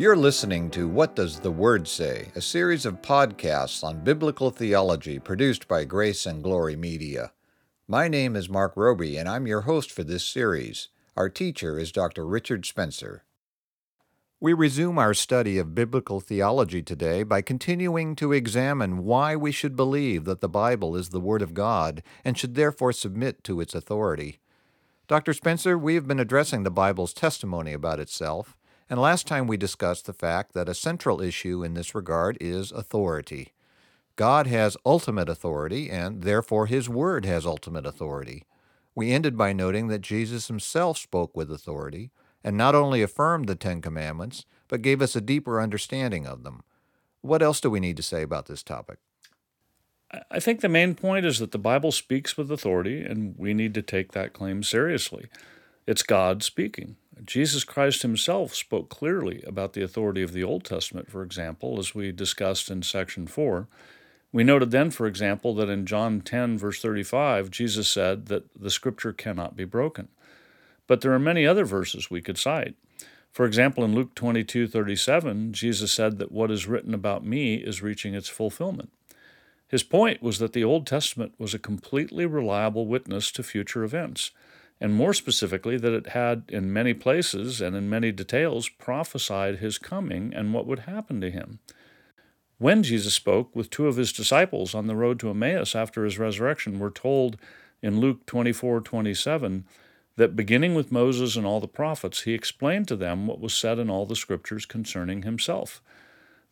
You're listening to What Does the Word Say, a series of podcasts on biblical theology produced by Grace and Glory Media. My name is Mark Roby, and I'm your host for this series. Our teacher is Dr. Richard Spencer. We resume our study of biblical theology today by continuing to examine why we should believe that the Bible is the Word of God and should therefore submit to its authority. Dr. Spencer, we have been addressing the Bible's testimony about itself, and last time we discussed the fact that a central issue in this regard is authority. God has ultimate authority, and therefore His Word has ultimate authority. We ended by noting that Jesus Himself spoke with authority and not only affirmed the Ten Commandments, but gave us a deeper understanding of them. What else do we need to say about this topic? I think the main point is that the Bible speaks with authority, and we need to take that claim seriously. It's God speaking. Jesus Christ himself spoke clearly about the authority of the Old Testament, for example, as we discussed in section 4. We noted then, for example, that in John 10, verse 35, Jesus said that the scripture cannot be broken. But there are many other verses we could cite. For example, in Luke 22 37, Jesus said that what is written about me is reaching its fulfillment. His point was that the Old Testament was a completely reliable witness to future events, and more specifically, that it had, in many places and in many details, prophesied his coming and what would happen to him. When Jesus spoke with two of his disciples on the road to Emmaus after his resurrection, we're told in Luke 24 27 that beginning with Moses and all the prophets, he explained to them what was said in all the scriptures concerning himself.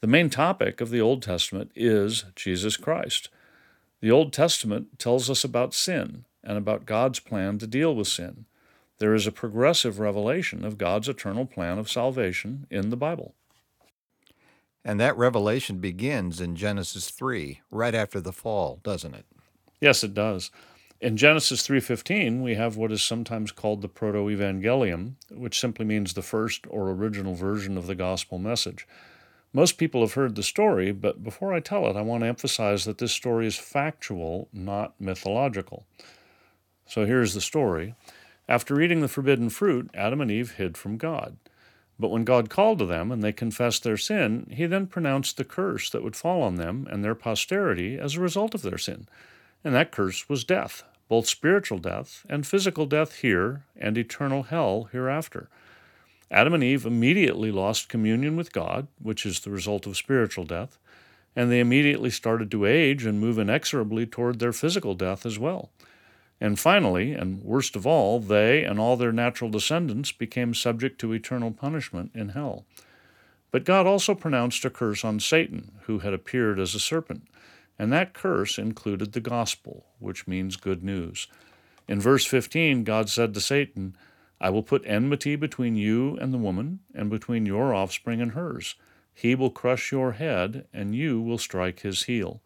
The main topic of the Old Testament is Jesus Christ. The Old Testament tells us about sin and about God's plan to deal with sin. There is a progressive revelation of God's eternal plan of salvation in the Bible. And that revelation begins in Genesis 3, right after the fall, doesn't it? Yes, it does. In Genesis 3:15, we have what is sometimes called the proto-evangelium, which simply means the first or original version of the gospel message. Most people have heard the story, but before I tell it, I want to emphasize that this story is factual, not mythological. So here's the story. After eating the forbidden fruit, Adam and Eve hid from God. But when God called to them and they confessed their sin, he then pronounced the curse that would fall on them and their posterity as a result of their sin and that curse was death, both spiritual death and physical death here and eternal hell hereafter. Adam and Eve immediately lost communion with God, which is the result of spiritual death, and they immediately started to age and move inexorably toward their physical death as well. And finally, and worst of all, they and all their natural descendants became subject to eternal punishment in hell. But God also pronounced a curse on Satan, who had appeared as a serpent and that curse included the gospel, which means good news. In verse 15, God said to Satan, I will put enmity between you and the woman, and between your offspring and hers. He will crush your head, and you will strike his heel.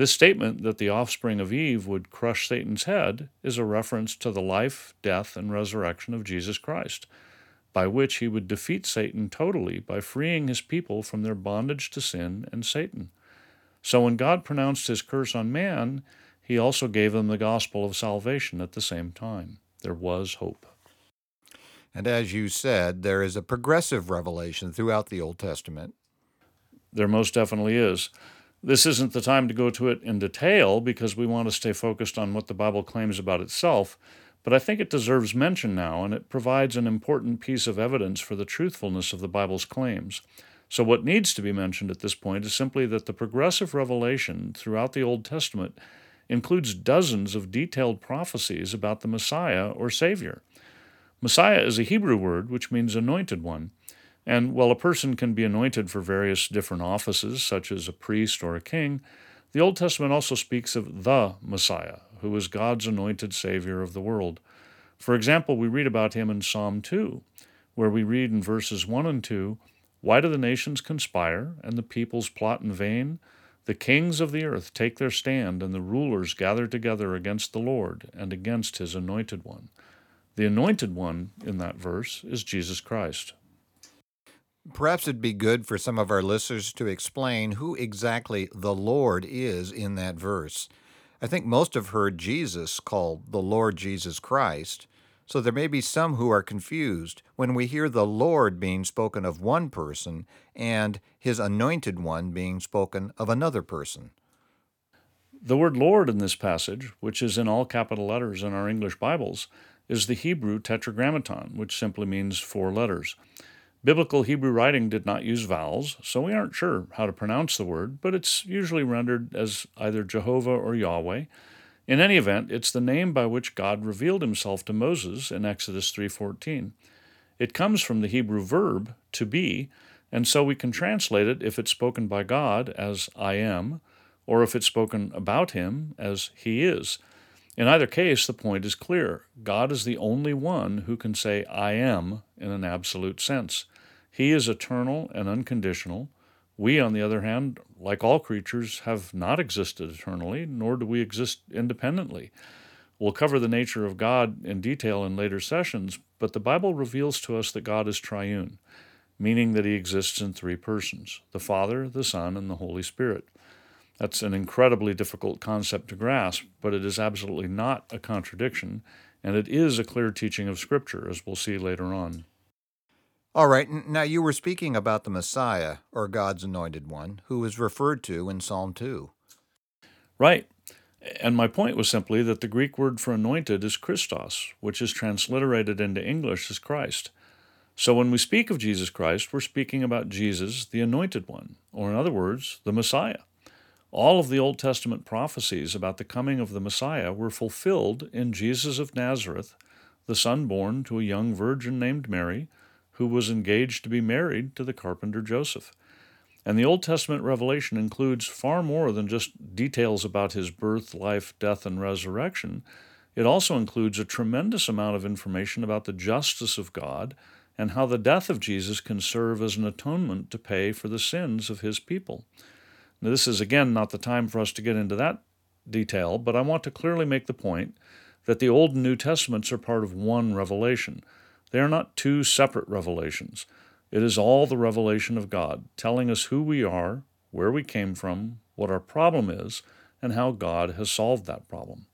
This statement that the offspring of Eve would crush Satan's head is a reference to the life, death, and resurrection of Jesus Christ, by which he would defeat Satan totally by freeing his people from their bondage to sin and Satan. So when God pronounced his curse on man, he also gave them the gospel of salvation at the same time. There was hope. And as you said, there is a progressive revelation throughout the Old Testament. There most definitely is. This isn't the time to go to it in detail because we want to stay focused on what the Bible claims about itself, but I think it deserves mention now, and it provides an important piece of evidence for the truthfulness of the Bible's claims. So, what needs to be mentioned at this point is simply that the progressive revelation throughout the Old Testament includes dozens of detailed prophecies about the Messiah or Savior. Messiah is a Hebrew word which means anointed one. And while a person can be anointed for various different offices, such as a priest or a king, the Old Testament also speaks of the Messiah, who is God's anointed Savior of the world. For example, we read about him in Psalm 2, where we read in verses 1 and 2 why do the nations conspire and the peoples plot in vain? The kings of the earth take their stand, and the rulers gather together against the Lord and against his anointed one. The anointed one in that verse is Jesus Christ. Perhaps it'd be good for some of our listeners to explain who exactly the Lord is in that verse. I think most have heard Jesus called the Lord Jesus Christ, So there may be some who are confused when we hear the Lord being spoken of one person and his anointed one being spoken of another person. The word Lord in this passage, which is in all capital letters in our English Bibles, is the Hebrew tetragrammaton, which simply means four letters. Biblical Hebrew writing did not use vowels, so we aren't sure how to pronounce the word, but it's usually rendered as either Jehovah or Yahweh. In any event, it's the name by which God revealed himself to Moses in Exodus 3:14. It comes from the Hebrew verb to be, and so we can translate it if it's spoken by God as I am, or if it's spoken about him as he is. In either case, the point is clear. God is the only one who can say I am in an absolute sense. He is eternal and unconditional. We, on the other hand, like all creatures, have not existed eternally, nor do we exist independently. We'll cover the nature of God in detail in later sessions, but the Bible reveals to us that God is triune, meaning that he exists in three persons the Father, the Son, and the Holy Spirit. That's an incredibly difficult concept to grasp, but it is absolutely not a contradiction, and it is a clear teaching of Scripture, as we'll see later on. All right, now you were speaking about the Messiah, or God's anointed one, who is referred to in Psalm 2. Right. And my point was simply that the Greek word for anointed is Christos, which is transliterated into English as Christ. So when we speak of Jesus Christ, we're speaking about Jesus, the anointed one, or in other words, the Messiah. All of the Old Testament prophecies about the coming of the Messiah were fulfilled in Jesus of Nazareth, the son born to a young virgin named Mary who was engaged to be married to the carpenter Joseph. And the Old Testament revelation includes far more than just details about his birth, life, death, and resurrection. It also includes a tremendous amount of information about the justice of God and how the death of Jesus can serve as an atonement to pay for the sins of his people. Now, this is again not the time for us to get into that detail, but I want to clearly make the point that the Old and New Testaments are part of one revelation. They are not two separate revelations. It is all the revelation of God, telling us who we are, where we came from, what our problem is, and how God has solved that problem.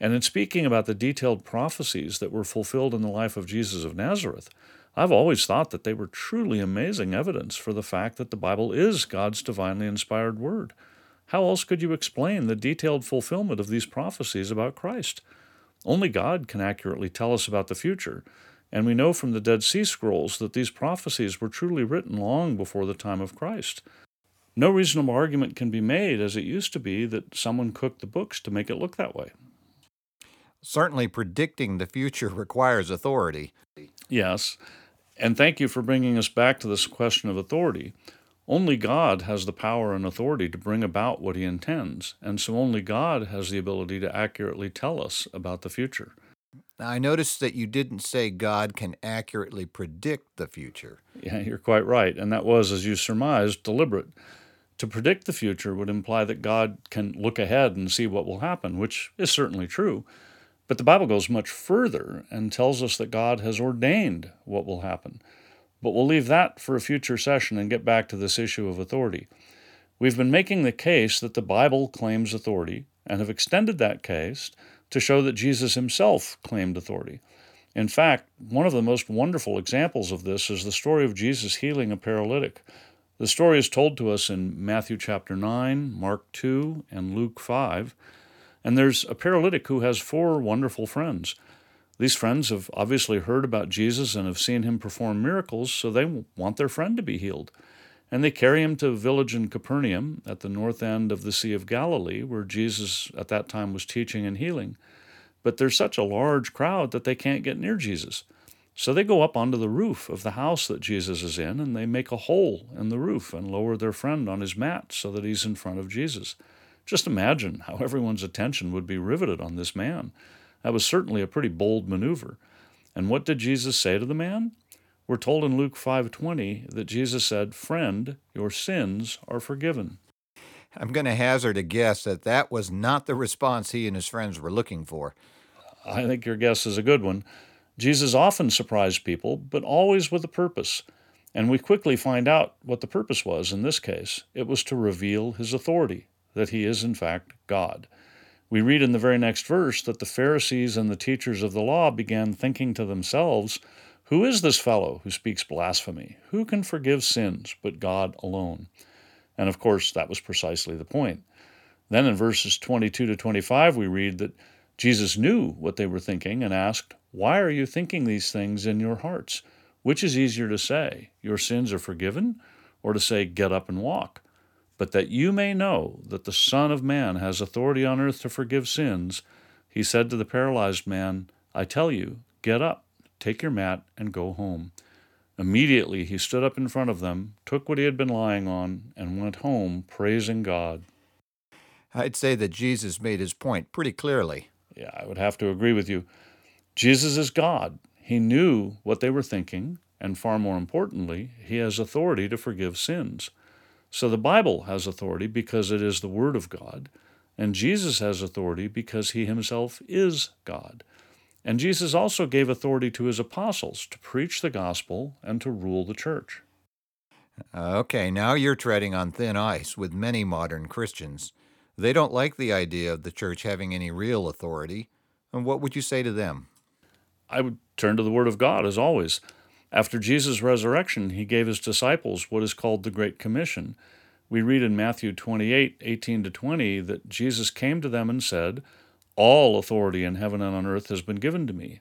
And in speaking about the detailed prophecies that were fulfilled in the life of Jesus of Nazareth, I've always thought that they were truly amazing evidence for the fact that the Bible is God's divinely inspired word. How else could you explain the detailed fulfillment of these prophecies about Christ? Only God can accurately tell us about the future, and we know from the Dead Sea Scrolls that these prophecies were truly written long before the time of Christ. No reasonable argument can be made, as it used to be, that someone cooked the books to make it look that way. Certainly, predicting the future requires authority. Yes, and thank you for bringing us back to this question of authority. Only God has the power and authority to bring about what He intends, and so only God has the ability to accurately tell us about the future. Now, I noticed that you didn't say God can accurately predict the future. Yeah, you're quite right. And that was, as you surmised, deliberate. To predict the future would imply that God can look ahead and see what will happen, which is certainly true. But the Bible goes much further and tells us that God has ordained what will happen. But we'll leave that for a future session and get back to this issue of authority. We've been making the case that the Bible claims authority and have extended that case to show that Jesus himself claimed authority. In fact, one of the most wonderful examples of this is the story of Jesus healing a paralytic. The story is told to us in Matthew chapter 9, Mark 2, and Luke 5. And there's a paralytic who has four wonderful friends. These friends have obviously heard about Jesus and have seen him perform miracles, so they want their friend to be healed. And they carry him to a village in Capernaum at the north end of the Sea of Galilee, where Jesus at that time was teaching and healing. But there's such a large crowd that they can't get near Jesus. So they go up onto the roof of the house that Jesus is in, and they make a hole in the roof and lower their friend on his mat so that he's in front of Jesus. Just imagine how everyone's attention would be riveted on this man. That was certainly a pretty bold maneuver. And what did Jesus say to the man? We're told in Luke 5:20 that Jesus said, "Friend, your sins are forgiven." I'm going to hazard a guess that that was not the response he and his friends were looking for. I think your guess is a good one. Jesus often surprised people, but always with a purpose. And we quickly find out what the purpose was in this case. It was to reveal his authority, that he is in fact God. We read in the very next verse that the Pharisees and the teachers of the law began thinking to themselves, Who is this fellow who speaks blasphemy? Who can forgive sins but God alone? And of course, that was precisely the point. Then in verses 22 to 25, we read that Jesus knew what they were thinking and asked, Why are you thinking these things in your hearts? Which is easier to say, Your sins are forgiven, or to say, Get up and walk? But that you may know that the Son of Man has authority on earth to forgive sins, he said to the paralyzed man, I tell you, get up, take your mat, and go home. Immediately he stood up in front of them, took what he had been lying on, and went home, praising God. I'd say that Jesus made his point pretty clearly. Yeah, I would have to agree with you. Jesus is God. He knew what they were thinking, and far more importantly, he has authority to forgive sins. So the Bible has authority because it is the Word of God, and Jesus has authority because he himself is God. And Jesus also gave authority to his apostles to preach the gospel and to rule the church. Okay, now you're treading on thin ice with many modern Christians. They don't like the idea of the church having any real authority. And what would you say to them? I would turn to the Word of God, as always. After Jesus' resurrection, he gave his disciples what is called the Great Commission. We read in Matthew 28 18 to 20 that Jesus came to them and said, All authority in heaven and on earth has been given to me.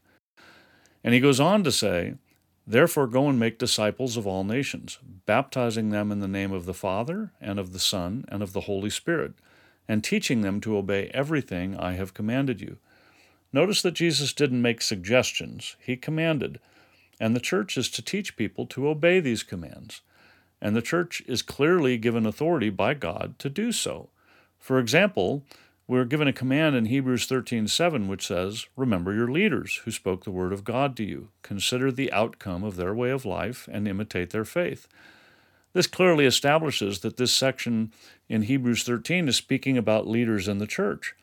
And he goes on to say, Therefore go and make disciples of all nations, baptizing them in the name of the Father, and of the Son, and of the Holy Spirit, and teaching them to obey everything I have commanded you. Notice that Jesus didn't make suggestions, he commanded. And the church is to teach people to obey these commands. And the church is clearly given authority by God to do so. For example, we're given a command in Hebrews 13:7 which says, "Remember your leaders who spoke the word of God to you. Consider the outcome of their way of life and imitate their faith." This clearly establishes that this section in Hebrews 13 is speaking about leaders in the church.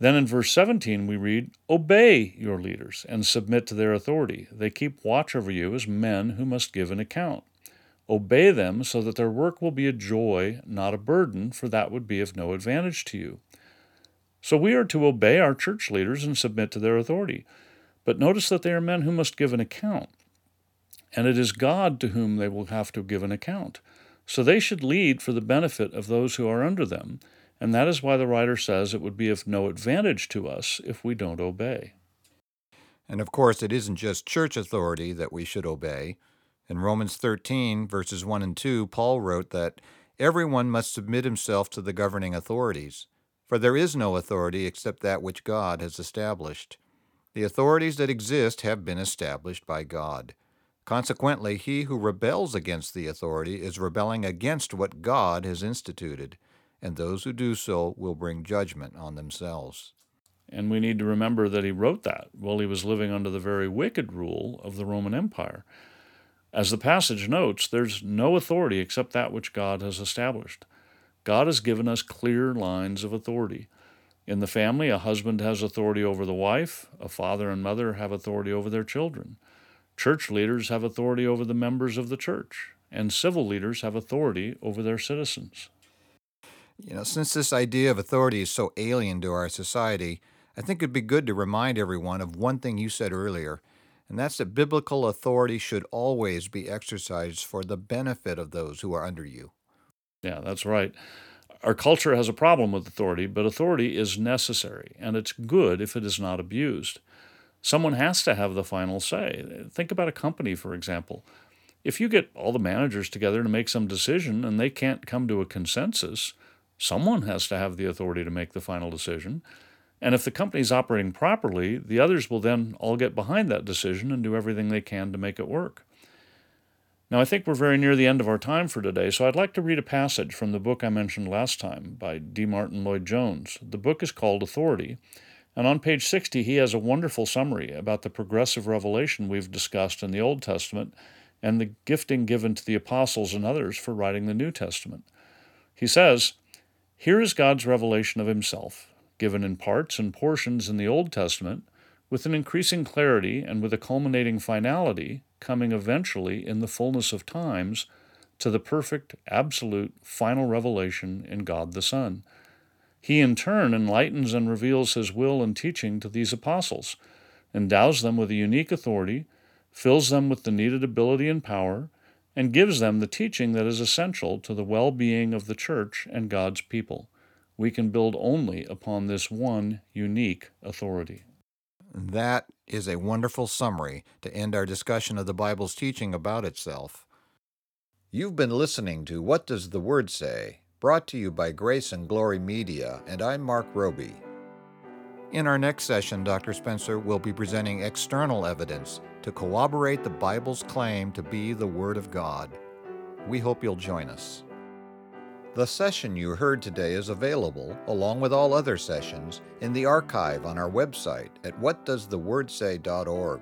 Then in verse 17, we read, Obey your leaders and submit to their authority. They keep watch over you as men who must give an account. Obey them so that their work will be a joy, not a burden, for that would be of no advantage to you. So we are to obey our church leaders and submit to their authority. But notice that they are men who must give an account. And it is God to whom they will have to give an account. So they should lead for the benefit of those who are under them and that is why the writer says it would be of no advantage to us if we don't obey. And of course, it isn't just church authority that we should obey. In Romans 13, verses 1 and 2, Paul wrote that everyone must submit himself to the governing authorities, for there is no authority except that which God has established. The authorities that exist have been established by God. Consequently, he who rebels against the authority is rebelling against what God has instituted and those who do so will bring judgment on themselves. And we need to remember that he wrote that while he was living under the very wicked rule of the Roman Empire. As the passage notes, there's no authority except that which God has established. God has given us clear lines of authority. In the family, a husband has authority over the wife, a father and mother have authority over their children. Church leaders have authority over the members of the church, and civil leaders have authority over their citizens. You know, since this idea of authority is so alien to our society, I think it'd be good to remind everyone of one thing you said earlier, and that's that biblical authority should always be exercised for the benefit of those who are under you. Yeah, that's right. Our culture has a problem with authority, but authority is necessary, and it's good if it is not abused. Someone has to have the final say. Think about a company, for example. If you get all the managers together to make some decision and they can't come to a consensus, Someone has to have the authority to make the final decision. And if the company is operating properly, the others will then all get behind that decision and do everything they can to make it work. Now, I think we're very near the end of our time for today, so I'd like to read a passage from the book I mentioned last time by D. Martyn Lloyd Jones. The book is called Authority, and on page 60, he has a wonderful summary about the progressive revelation we've discussed in the Old Testament and the gifting given to the apostles and others for writing the New Testament. He says, here is God's revelation of Himself, given in parts and portions in the Old Testament, with an increasing clarity and with a culminating finality, coming eventually in the fullness of times to the perfect, absolute, final revelation in God the Son. He in turn enlightens and reveals his will and teaching to these apostles, endows them with a unique authority, fills them with the needed ability and power, and gives them the teaching that is essential to the well being of the church and God's people. We can build only upon this one unique authority. That is a wonderful summary to end our discussion of the Bible's teaching about itself. You've been listening to What Does the Word Say? brought to you by Grace and Glory Media, and I'm Mark Roby. In our next session, Dr. Spencer will be presenting external evidence to corroborate the Bible's claim to be the Word of God. We hope you'll join us. The session you heard today is available, along with all other sessions, in the archive on our website at whatdoesthewordsay.org.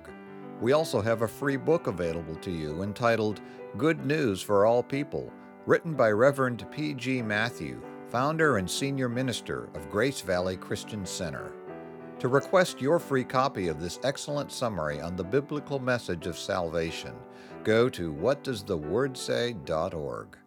We also have a free book available to you entitled Good News for All People written by Reverend P.G. Matthew, founder and senior minister of Grace Valley Christian Center. To request your free copy of this excellent summary on the biblical message of salvation, go to whatdoesthewordsay.org.